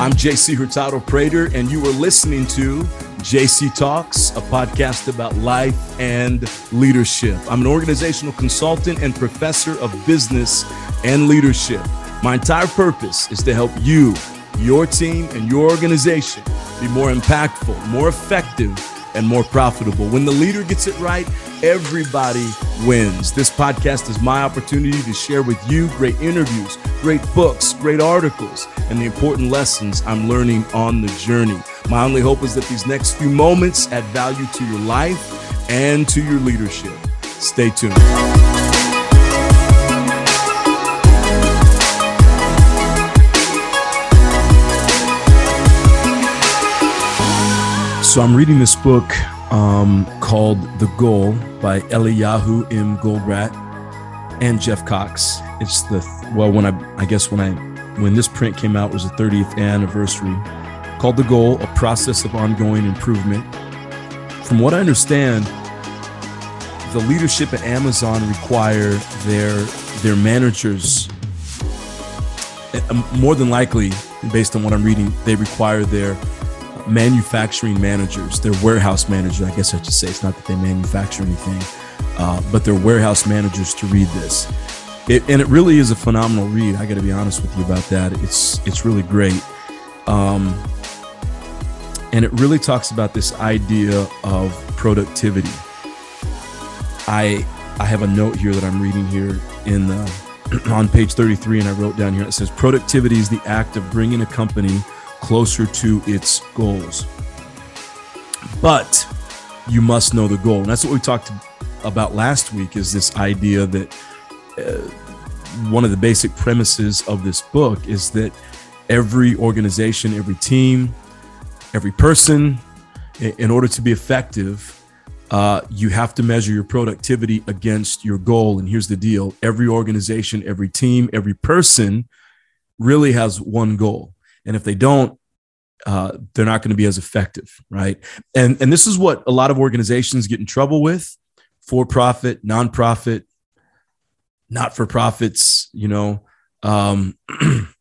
I'm JC Hurtado Prater, and you are listening to JC Talks, a podcast about life and leadership. I'm an organizational consultant and professor of business and leadership. My entire purpose is to help you, your team, and your organization be more impactful, more effective, and more profitable. When the leader gets it right, everybody wins. This podcast is my opportunity to share with you great interviews, great books, great articles, and the important lessons I'm learning on the journey. My only hope is that these next few moments add value to your life and to your leadership. Stay tuned. So I'm reading this book um, called The Goal by Eliyahu M. Goldratt and Jeff Cox. It's the well when I I guess when I when this print came out was the 30th anniversary. Called The Goal: A Process of Ongoing Improvement. From what I understand, the leadership at Amazon require their their managers uh, more than likely based on what I'm reading, they require their manufacturing managers, their warehouse managers, I guess I should say. It's not that they manufacture anything, uh, but their warehouse managers to read this. It, and it really is a phenomenal read. I got to be honest with you about that. It's it's really great, um, and it really talks about this idea of productivity. I I have a note here that I'm reading here in the on page 33, and I wrote down here. It says productivity is the act of bringing a company closer to its goals. But you must know the goal. And that's what we talked about last week is this idea that uh, one of the basic premises of this book is that every organization, every team, every person, in order to be effective, uh, you have to measure your productivity against your goal. And here's the deal every organization, every team, every person really has one goal. And if they don't, uh, they're not going to be as effective, right? And and this is what a lot of organizations get in trouble with: for profit, nonprofit, not for profits. You know, um,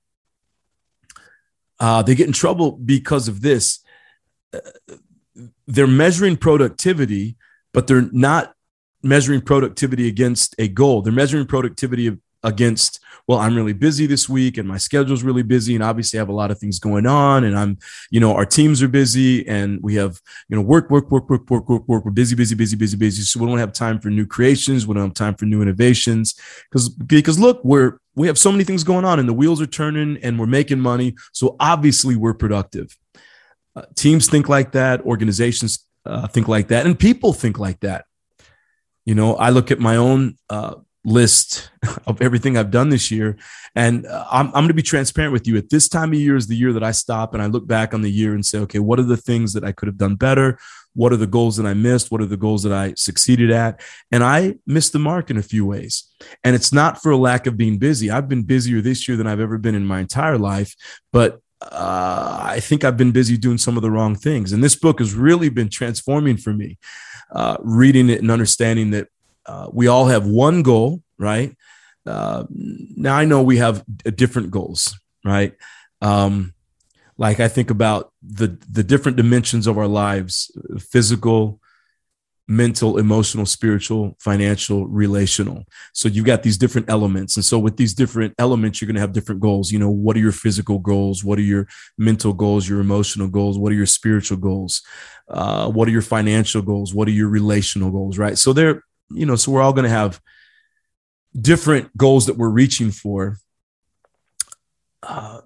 uh, they get in trouble because of this. Uh, they're measuring productivity, but they're not measuring productivity against a goal. They're measuring productivity against well i'm really busy this week and my schedule's really busy and obviously i have a lot of things going on and i'm you know our teams are busy and we have you know work work work work work work work. We're busy busy busy busy busy. So we don't have time for new creations. We don't have time for new innovations. Because because look we're we have so many things going on and the wheels are turning and we're making money. So obviously we're productive. Uh, teams think like that. Organizations uh, think like that. And people think like that. You know i look at my own uh, list of everything I've done this year. And uh, I'm, I'm going to be transparent with you. At this time of year is the year that I stop and I look back on the year and say, okay, what are the things that I could have done better? What are the goals that I missed? What are the goals that I succeeded at? And I missed the mark in a few ways. And it's not for a lack of being busy. I've been busier this year than I've ever been in my entire life. But uh, I think I've been busy doing some of the wrong things. And this book has really been transforming for me, uh, reading it and understanding that uh, we all have one goal, right? Uh, now I know we have different goals, right? Um, like I think about the the different dimensions of our lives: physical, mental, emotional, spiritual, financial, relational. So you've got these different elements, and so with these different elements, you're going to have different goals. You know, what are your physical goals? What are your mental goals? Your emotional goals? What are your spiritual goals? Uh, what are your financial goals? What are your relational goals? Right. So they're you know, so we're all going to have different goals that we're reaching for. Uh,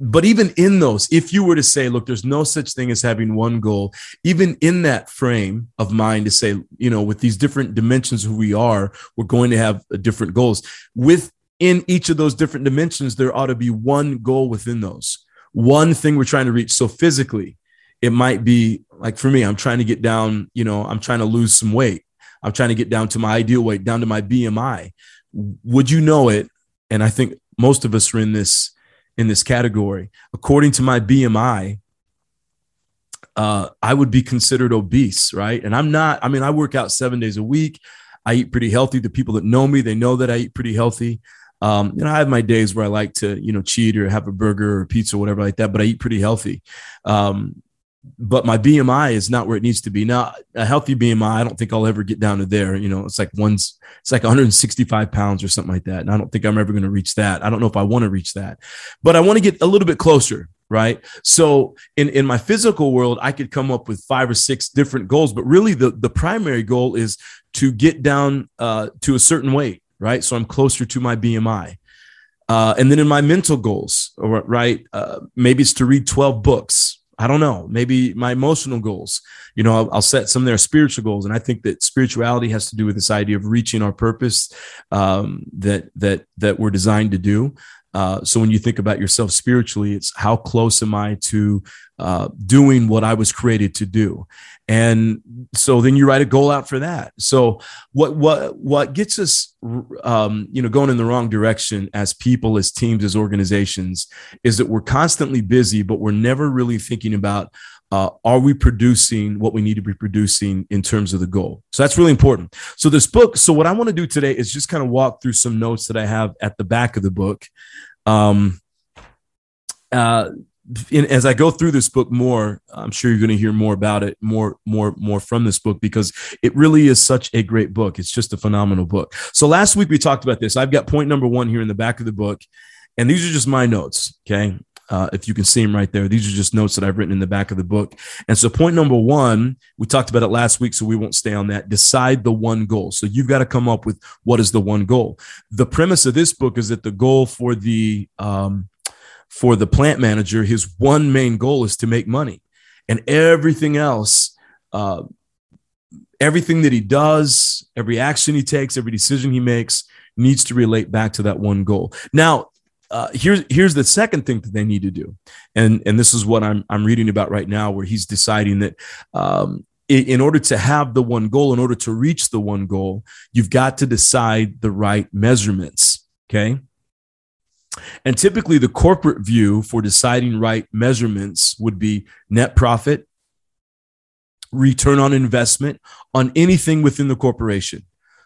but even in those, if you were to say, look, there's no such thing as having one goal, even in that frame of mind to say, you know, with these different dimensions who we are, we're going to have different goals. Within each of those different dimensions, there ought to be one goal within those, one thing we're trying to reach. So physically, it might be like for me, I'm trying to get down, you know, I'm trying to lose some weight. I'm trying to get down to my ideal weight, down to my BMI. Would you know it? And I think most of us are in this in this category. According to my BMI, uh, I would be considered obese, right? And I'm not. I mean, I work out seven days a week. I eat pretty healthy. The people that know me, they know that I eat pretty healthy. Um, know, I have my days where I like to, you know, cheat or have a burger or pizza or whatever like that, but I eat pretty healthy. Um, but my BMI is not where it needs to be. Now, a healthy BMI, I don't think I'll ever get down to there. You know, it's like one's, it's like 165 pounds or something like that. And I don't think I'm ever going to reach that. I don't know if I want to reach that, but I want to get a little bit closer. Right. So in, in my physical world, I could come up with five or six different goals, but really the, the primary goal is to get down uh, to a certain weight. Right. So I'm closer to my BMI. Uh, and then in my mental goals, right, uh, maybe it's to read 12 books, I don't know, maybe my emotional goals. You know, I'll, I'll, set some of their spiritual goals, and I think that spirituality has to do with this idea of reaching our purpose um, that that that we're designed to do. Uh, so when you think about yourself spiritually, it's how close am I to uh, doing what I was created to do, and so then you write a goal out for that. So what what what gets us, um, you know, going in the wrong direction as people, as teams, as organizations, is that we're constantly busy, but we're never really thinking about uh, are we producing what we need to be producing in terms of the goal? So that's really important. So this book so what i want to do today is just kind of walk through some notes that i have at the back of the book. Um, uh, in, as I go through this book more, I'm sure you're going to hear more about it, more, more, more from this book because it really is such a great book. It's just a phenomenal book. So last week we talked about this. I've got point number one here in the back of the book, and these are just my notes. Okay, uh, if you can see them right there, these are just notes that I've written in the back of the book. And so point number one, we talked about it last week, so we won't stay on that. Decide the one goal. So you've got to come up with what is the one goal. The premise of this book is that the goal for the um, for the plant manager, his one main goal is to make money, and everything else, uh, everything that he does, every action he takes, every decision he makes needs to relate back to that one goal. Now, uh, here's here's the second thing that they need to do, and and this is what I'm I'm reading about right now, where he's deciding that um, in, in order to have the one goal, in order to reach the one goal, you've got to decide the right measurements. Okay, and typically, the corporate view for deciding right measurements would be net profit, return on investment on anything within the corporation.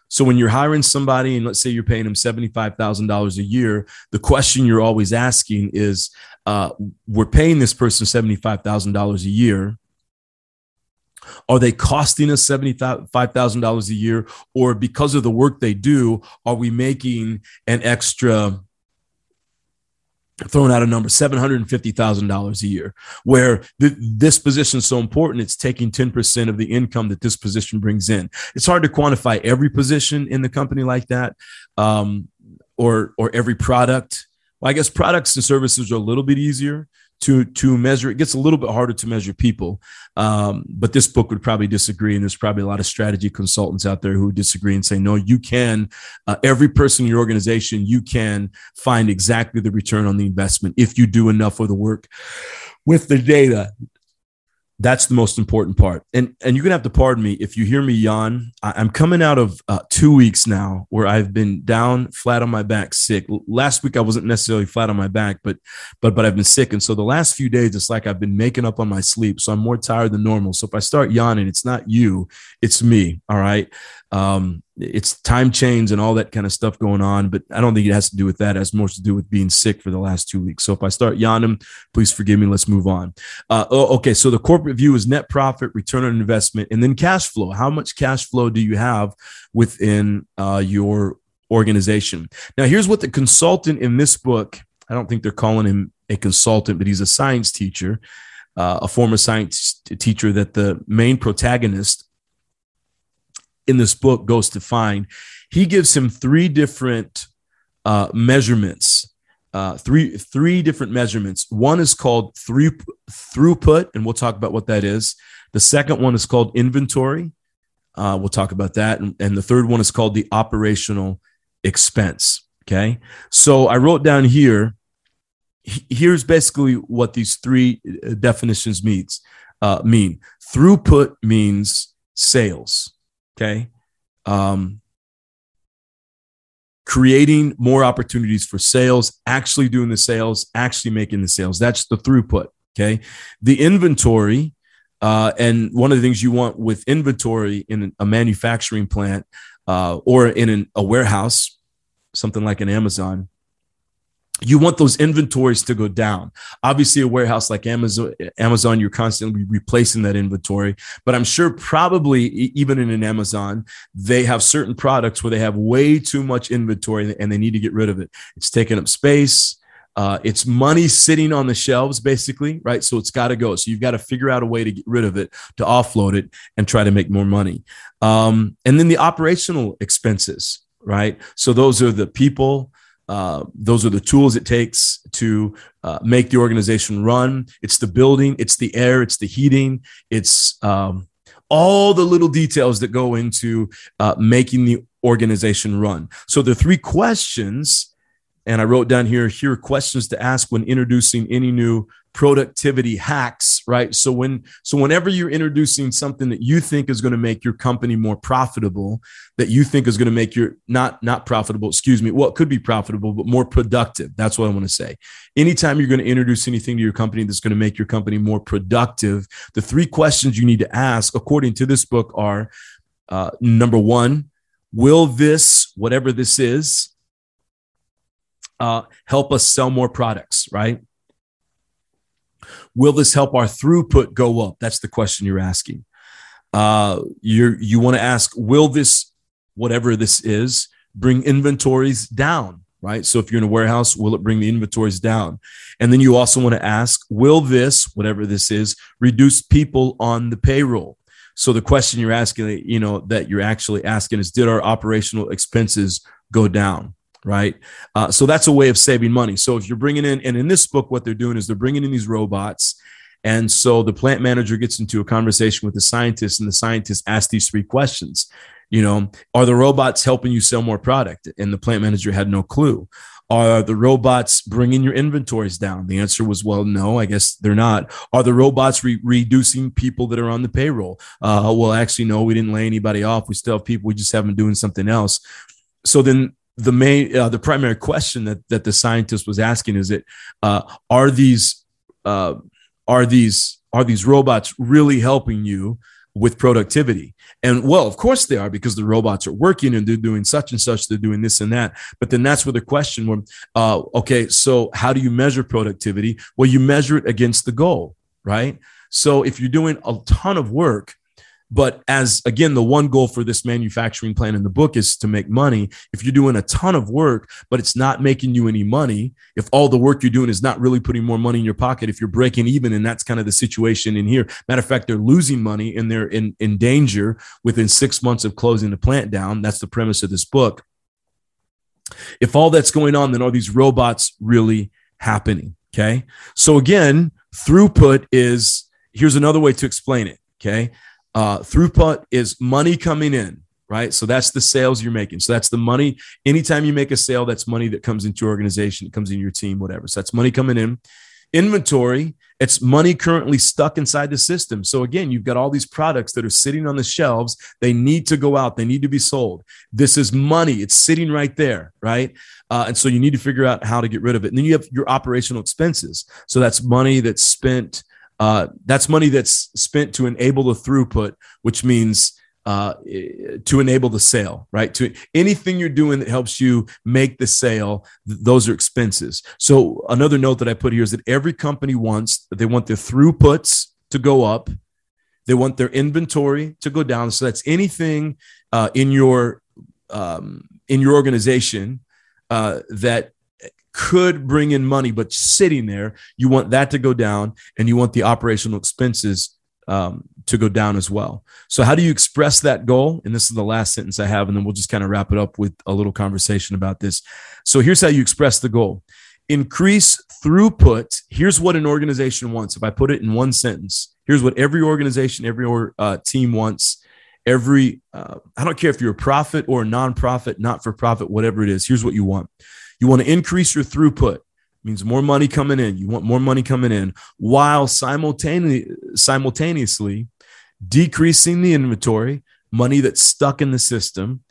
So when you're hiring somebody and let's say you're paying them $75,000 a year, the question you're always asking is, uh, we're paying this person $75,000 a year. Are they costing us $75,000 a year? Or because of the work they do, are we making an extra throwing out a number $750,000 a year where th- this position is so important it's taking 10% of the income that this position brings in. It's hard to quantify every position in the company like that um, or or every product. Well, I guess products and services are a little bit easier to to measure. It gets a little bit harder to measure people, um, but this book would probably disagree. And there's probably a lot of strategy consultants out there who disagree and say, no, you can. Uh, every person in your organization, you can find exactly the return on the investment if you do enough of the work with the data that's the most important part. And and you're gonna have to pardon me if you hear me yawn. I, am coming out of uh, two weeks now where I've been down flat on my back, sick. Last week I wasn't necessarily flat on my back, but but but I've been sick, and so the last few days it's like I've been making up on my sleep, so I'm more tired than normal. So if I start yawning, it's not you, it's me. All right. Um, it's time change and all that kind of stuff going on, but I don't think it has to do with that. It has more to do with being sick for the last two weeks. So if I start yawning, please forgive me. Let's move on. Uh, oh, okay. So the corporate view is net profit, return on investment, and then cash flow. How much cash flow do you have within uh, your organization? Now, here's what the consultant in this book, I don't think they're calling him a consultant, but he's a science teacher, uh, a former science teacher that the main protagonist in this book goes to find, he gives him three different uh, measurements, uh, three three different measurements. One is called three, throughput, and we'll talk about what that is. The second one is called inventory. Uh, we'll talk about that, and, and the third one is called the operational expense. Okay, so I wrote down here. Here's basically what these three uh, definitions means. Uh, mean throughput means sales. Okay. Um, creating more opportunities for sales, actually doing the sales, actually making the sales. That's the throughput. Okay. The inventory, uh, and one of the things you want with inventory in a manufacturing plant uh, or in an, a warehouse, something like an Amazon, you want those inventories to go down. Obviously, a warehouse like Amazon, Amazon, you're constantly replacing that inventory. But I'm sure probably even in an Amazon, they have certain products where they have way too much inventory and they need to get rid of it. It's taking up space. Uh, it's money sitting on the shelves, basically, right? So it's got to go. So you've got to figure out a way to get rid of it, to offload it, and try to make more money. Um, and then the operational expenses, right? So those are the people, uh, those are the tools it takes to uh, make the organization run. It's the building, it's the air, it's the heating, it's um, all the little details that go into uh, making the organization run. So the three questions, and I wrote down here here are questions to ask when introducing any new productivity hacks right? So when so whenever you're introducing something that you think is going to make your company more profitable that you think is going to make your not not profitable excuse me well could be profitable but more productive that's what i want to say. Anytime you're going to introduce anything to your company that's going to make your company more productive the three questions you need to ask according to this book are uh, number one will this whatever this is uh, help us sell more products right Will this help our throughput go up? That's the question you're asking. Uh, you you want to ask, will this, whatever this is, bring inventories down? Right. So if you're in a warehouse, will it bring the inventories down? And then you also want to ask, will this, whatever this is, reduce people on the payroll? So the question you're asking, you know, that you're actually asking is, did our operational expenses go down? Right? Uh, so that's a way of saving money. So if you're bringing in, and in this book, what they're doing is they're bringing in these robots. And so the plant manager gets into a conversation with the scientist, and the scientist asks these three questions. You know, are the robots helping you sell more product? And the plant manager had no clue. Are the robots bringing your inventories down? The answer was, well, no, I guess they're not. Are the robots re- reducing people that are on the payroll? Uh, well, actually, no, we didn't lay anybody off. We still have people. We just have them doing something else. So then the main uh, the primary question that that the scientist was asking is that uh, are these uh, are these are these robots really helping you with productivity? And well of course they are because the robots are working and they're doing such and such they're doing this and that. But then that's where the question where uh, okay so how do you measure productivity? Well you measure it against the goal right? So if you're doing a ton of work but as again, the one goal for this manufacturing plan in the book is to make money. If you're doing a ton of work, but it's not making you any money, if all the work you're doing is not really putting more money in your pocket, if you're breaking even, and that's kind of the situation in here. Matter of fact, they're losing money and they're in, in danger within six months of closing the plant down. That's the premise of this book. If all that's going on, then are these robots really happening? Okay. So again, throughput is here's another way to explain it. Okay. Uh, throughput is money coming in, right? So that's the sales you're making. So that's the money. Anytime you make a sale, that's money that comes into your organization, it comes in your team, whatever. So that's money coming in. Inventory, it's money currently stuck inside the system. So again, you've got all these products that are sitting on the shelves. They need to go out, they need to be sold. This is money, it's sitting right there, right? Uh, and so you need to figure out how to get rid of it. And then you have your operational expenses. So that's money that's spent uh, that's money that's spent to enable the throughput, which means uh, to enable the sale, right? To anything you're doing that helps you make the sale, th- those are expenses. So another note that I put here is that every company wants they want their throughputs to go up, they want their inventory to go down. So that's anything uh, in your um, in your organization uh, that could bring in money, but sitting there, you want that to go down and you want the operational expenses um, to go down as well. So, how do you express that goal? And this is the last sentence I have, and then we'll just kind of wrap it up with a little conversation about this. So, here's how you express the goal increase throughput. Here's what an organization wants. If I put it in one sentence, here's what every organization, every uh, team wants. Every, uh, I don't care if you're a profit or a nonprofit, not for profit, whatever it is, here's what you want you want to increase your throughput. It means more money coming in. You want more money coming in while simultaneously, simultaneously decreasing the inventory, money that's stuck in the system,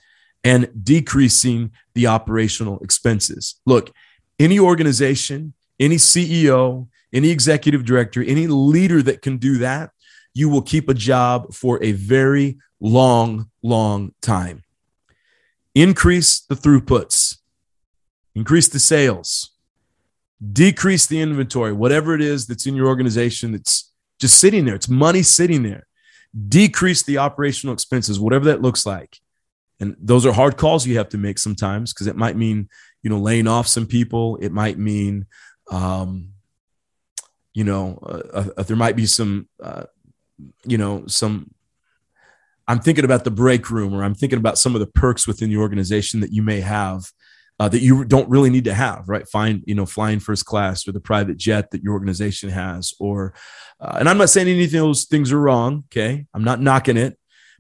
and decreasing the operational expenses. Look, any organization, any CEO, any executive director, any leader that can do that, you will keep a job for a very long, long time. increase the throughputs, increase the sales, decrease the inventory, whatever it is that's in your organization that's just sitting there. It's money sitting there. Decrease the operational expenses, whatever that looks like. And those are hard calls you have to make sometimes because it might mean, you know, laying off some people. It might mean, um, you know, uh, uh, there might be some, uh, you know, some. I'm thinking about the break room, or I'm thinking about some of the perks within the organization that you may have uh, that you don't really need to have, right? Find, you know, flying first class or the private jet that your organization has, or, uh, and I'm not saying anything those things are wrong. Okay. I'm not knocking it,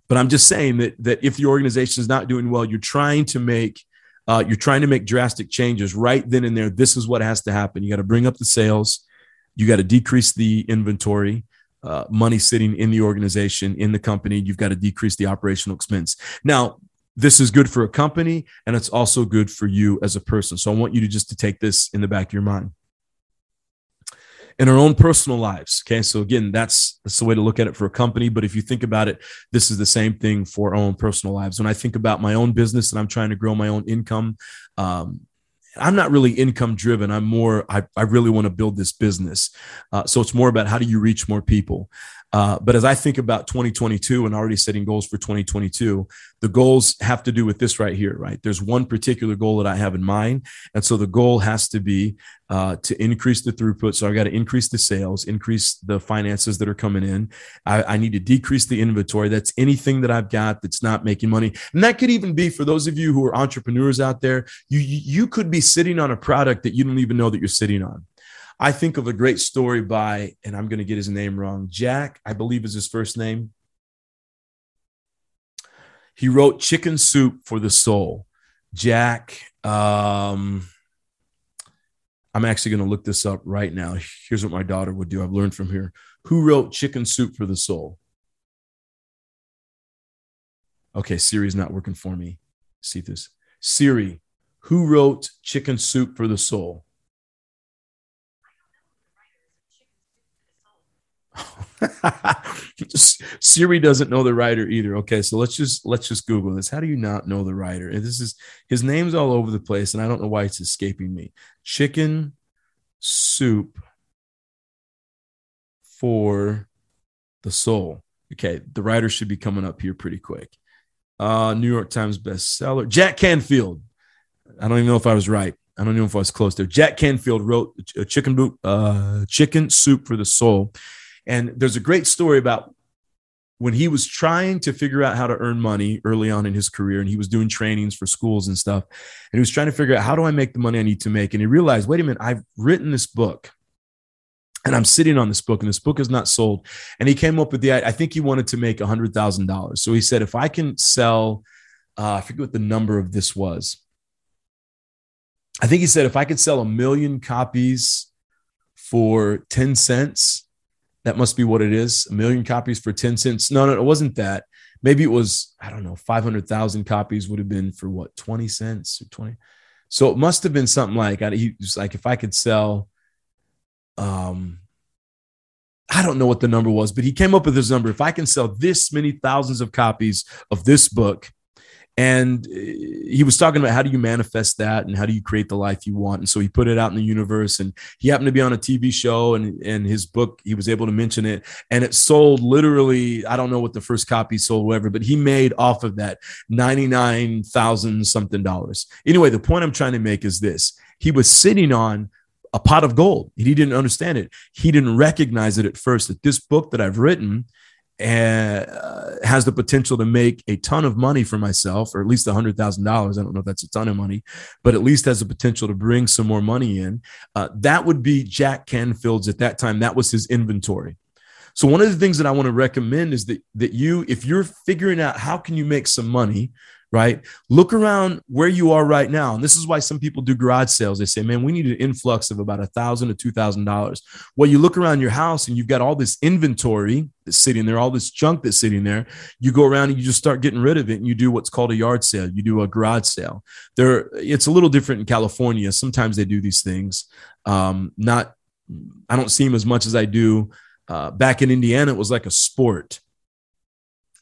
but I'm just saying that, that if the organization is not doing well, you're trying to make, uh, you're trying to make drastic changes right then and there. This is what has to happen. You got to bring up the sales. You got to decrease the inventory. Uh, money sitting in the organization, in the company, you've got to decrease the operational expense. Now, this is good for a company and it's also good for you as a person. So I want you to just to take this in the back of your mind. In our own personal lives. Okay. So again, that's that's the way to look at it for a company. But if you think about it, this is the same thing for our own personal lives. When I think about my own business and I'm trying to grow my own income, um, I'm not really income driven. I'm more, I, I really want to build this business. Uh, so it's more about how do you reach more people. Uh, but as I think about 2022 and already setting goals for 2022, the goals have to do with this right here, right? There's one particular goal that I have in mind. And so the goal has to be uh, to increase the throughput. So I got to increase the sales, increase the finances that are coming in. I, I need to decrease the inventory. That's anything that I've got that's not making money. And that could even be for those of you who are entrepreneurs out there, you, you could be sitting on a product that you don't even know that you're sitting on. I think of a great story by, and I'm going to get his name wrong, Jack, I believe is his first name. He wrote Chicken Soup for the Soul. Jack, um, I'm actually going to look this up right now. Here's what my daughter would do. I've learned from here. Who wrote Chicken Soup for the Soul? Okay, Siri's not working for me. See this. Siri, who wrote Chicken Soup for the Soul? Siri doesn't know the writer either. Okay, so let's just let's just Google this. How do you not know the writer? And this is his name's all over the place, and I don't know why it's escaping me. Chicken soup for the soul. Okay, the writer should be coming up here pretty quick. Uh, New York Times bestseller. Jack Canfield. I don't even know if I was right. I don't even know if I was close there. Jack Canfield wrote a chicken uh, chicken soup for the soul. And there's a great story about when he was trying to figure out how to earn money early on in his career and he was doing trainings for schools and stuff and he was trying to figure out how do i make the money i need to make? And he realized wait a minute i've written this book and i'm sitting on this book and this book is not sold. And he came up with the i think he wanted to make $100000 so he said if i can sell uh, i forget what the number of this was. I think he said if i could sell a million copies for 10 cents that must be what it is. A million copies for 10 cents. No, no, it wasn't that. Maybe it was, I don't know, 500,000 copies would have been for what, 20 cents or 20. So it must have been something like, he was like, if I could sell, um, I don't know what the number was, but he came up with this number. If I can sell this many thousands of copies of this book, and uh, he was talking about how do you manifest that and how do you create the life you want. And so he put it out in the universe and he happened to be on a tv show and and his book he was able to mention it. And it sold literally i don't know what the first copy sold whatever but he made off of that 99000 something dollars. Anyway the point i'm trying to make is this. He was sitting on a pot of gold. And he didn't understand it. He didn't recognize it at first. That this book that i've written and uh, has the potential to make a ton of money for myself, or at least hundred thousand dollars. I don't know if that's a ton of money, but at least has the potential to bring some more money in. Uh, that would be Jack Canfield's at that time. That was his inventory. So one of the things that I want to recommend is that that you, if you're figuring out how can you make some money, right? Look around where you are right now. And this is why some people do garage sales. They say, man, we need an influx of about a thousand to two thousand dollars. Well, you look around your house and you've got all this inventory that's sitting there, all this junk that's sitting there. You go around and you just start getting rid of it and you do what's called a yard sale. You do a garage sale. There, it's a little different in California. Sometimes they do these things. Um, not I don't see them as much as I do. Uh, back in Indiana, it was like a sport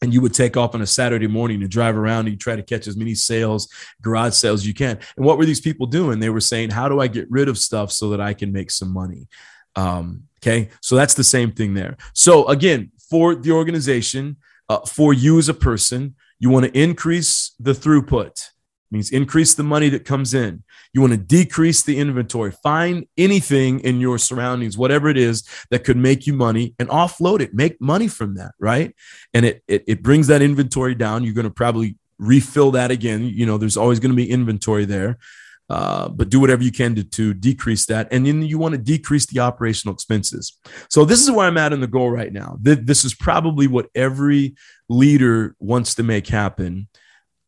and you would take off on a Saturday morning to drive around and you try to catch as many sales, garage sales you can. And what were these people doing? They were saying, How do I get rid of stuff so that I can make some money? Um, okay. So that's the same thing there. So again, for the organization, uh, for you as a person, you want to increase the throughput means increase the money that comes in. You want to decrease the inventory. Find anything in your surroundings, whatever it is that could make you money and offload it. Make money from that, right? And it it, it brings that inventory down. You're going to probably refill that again. You know, there's always going to be inventory there. Uh, but do whatever you can to, to decrease that. And then you want to decrease the operational expenses. So this is where I'm at in the goal right now. This is probably what every leader wants to make happen.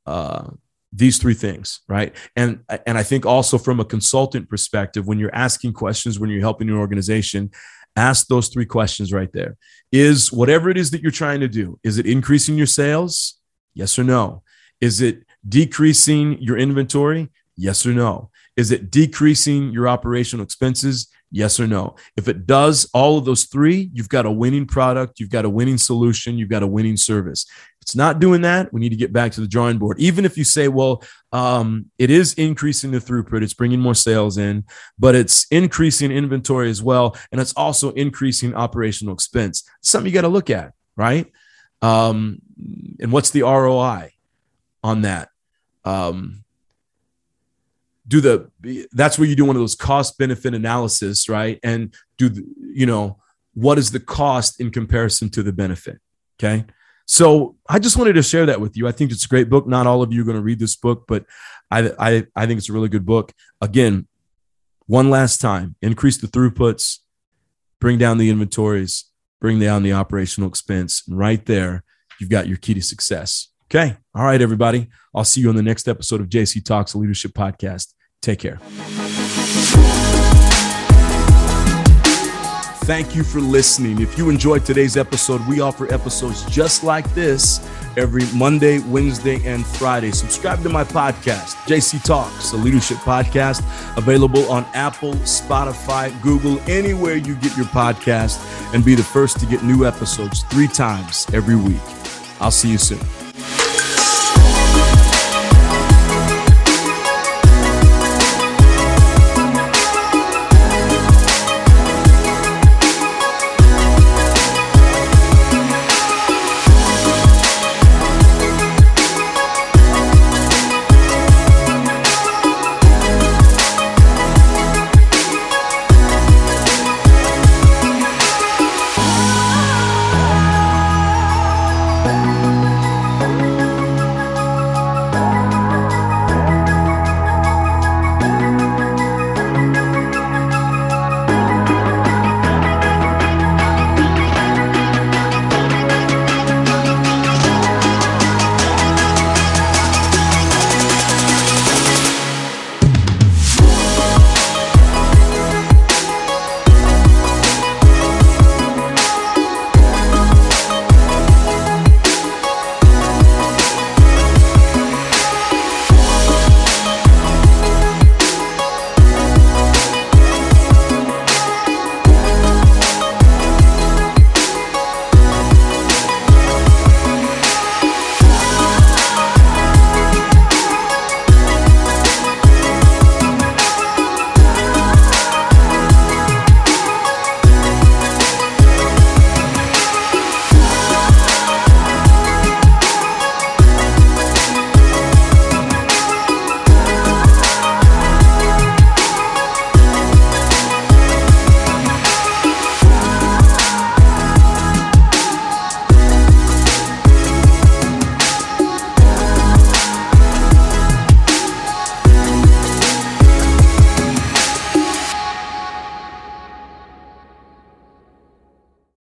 Uh, these three things right? And and i think also from a consultant perspective when you're asking questions when you're helping your organization ask those three questions right there. Is whatever it is that you're trying to do is it increasing your sales? Yes or no. Is it decreasing your inventory? Yes or no. Is it decreasing your operational expenses? Yes or no? If it does all of those three, you've got a winning product, you've got a winning solution, you've got a winning service. It's not doing that, we need to get back to the drawing board. Even if you say, well, um, it is increasing the throughput, it's bringing more sales in, but it's increasing inventory as well. And it's also increasing operational expense. It's something you got to look at, right? Um, and what's the ROI on that? Um, do the that's where you do one of those cost benefit analysis right and do the, you know what is the cost in comparison to the benefit okay so i just wanted to share that with you. I think it's a great book. Not all of you are going to read this book but i i, I think it's a really good book. Again one last time increase the throughputs bring down the inventories bring down the operational expense and right there you've got your key to success. Okay? All right everybody. I'll see you on the next episode of jc talks a leadership podcast. Take care. Thank you for listening. If you enjoyed today's episode, we offer episodes just like this every Monday, Wednesday, and Friday. Subscribe to my podcast, JC Talks, a leadership podcast, available on Apple, Spotify, Google, anywhere you get your podcast, and be the first to get new episodes three times every week. I'll see you soon.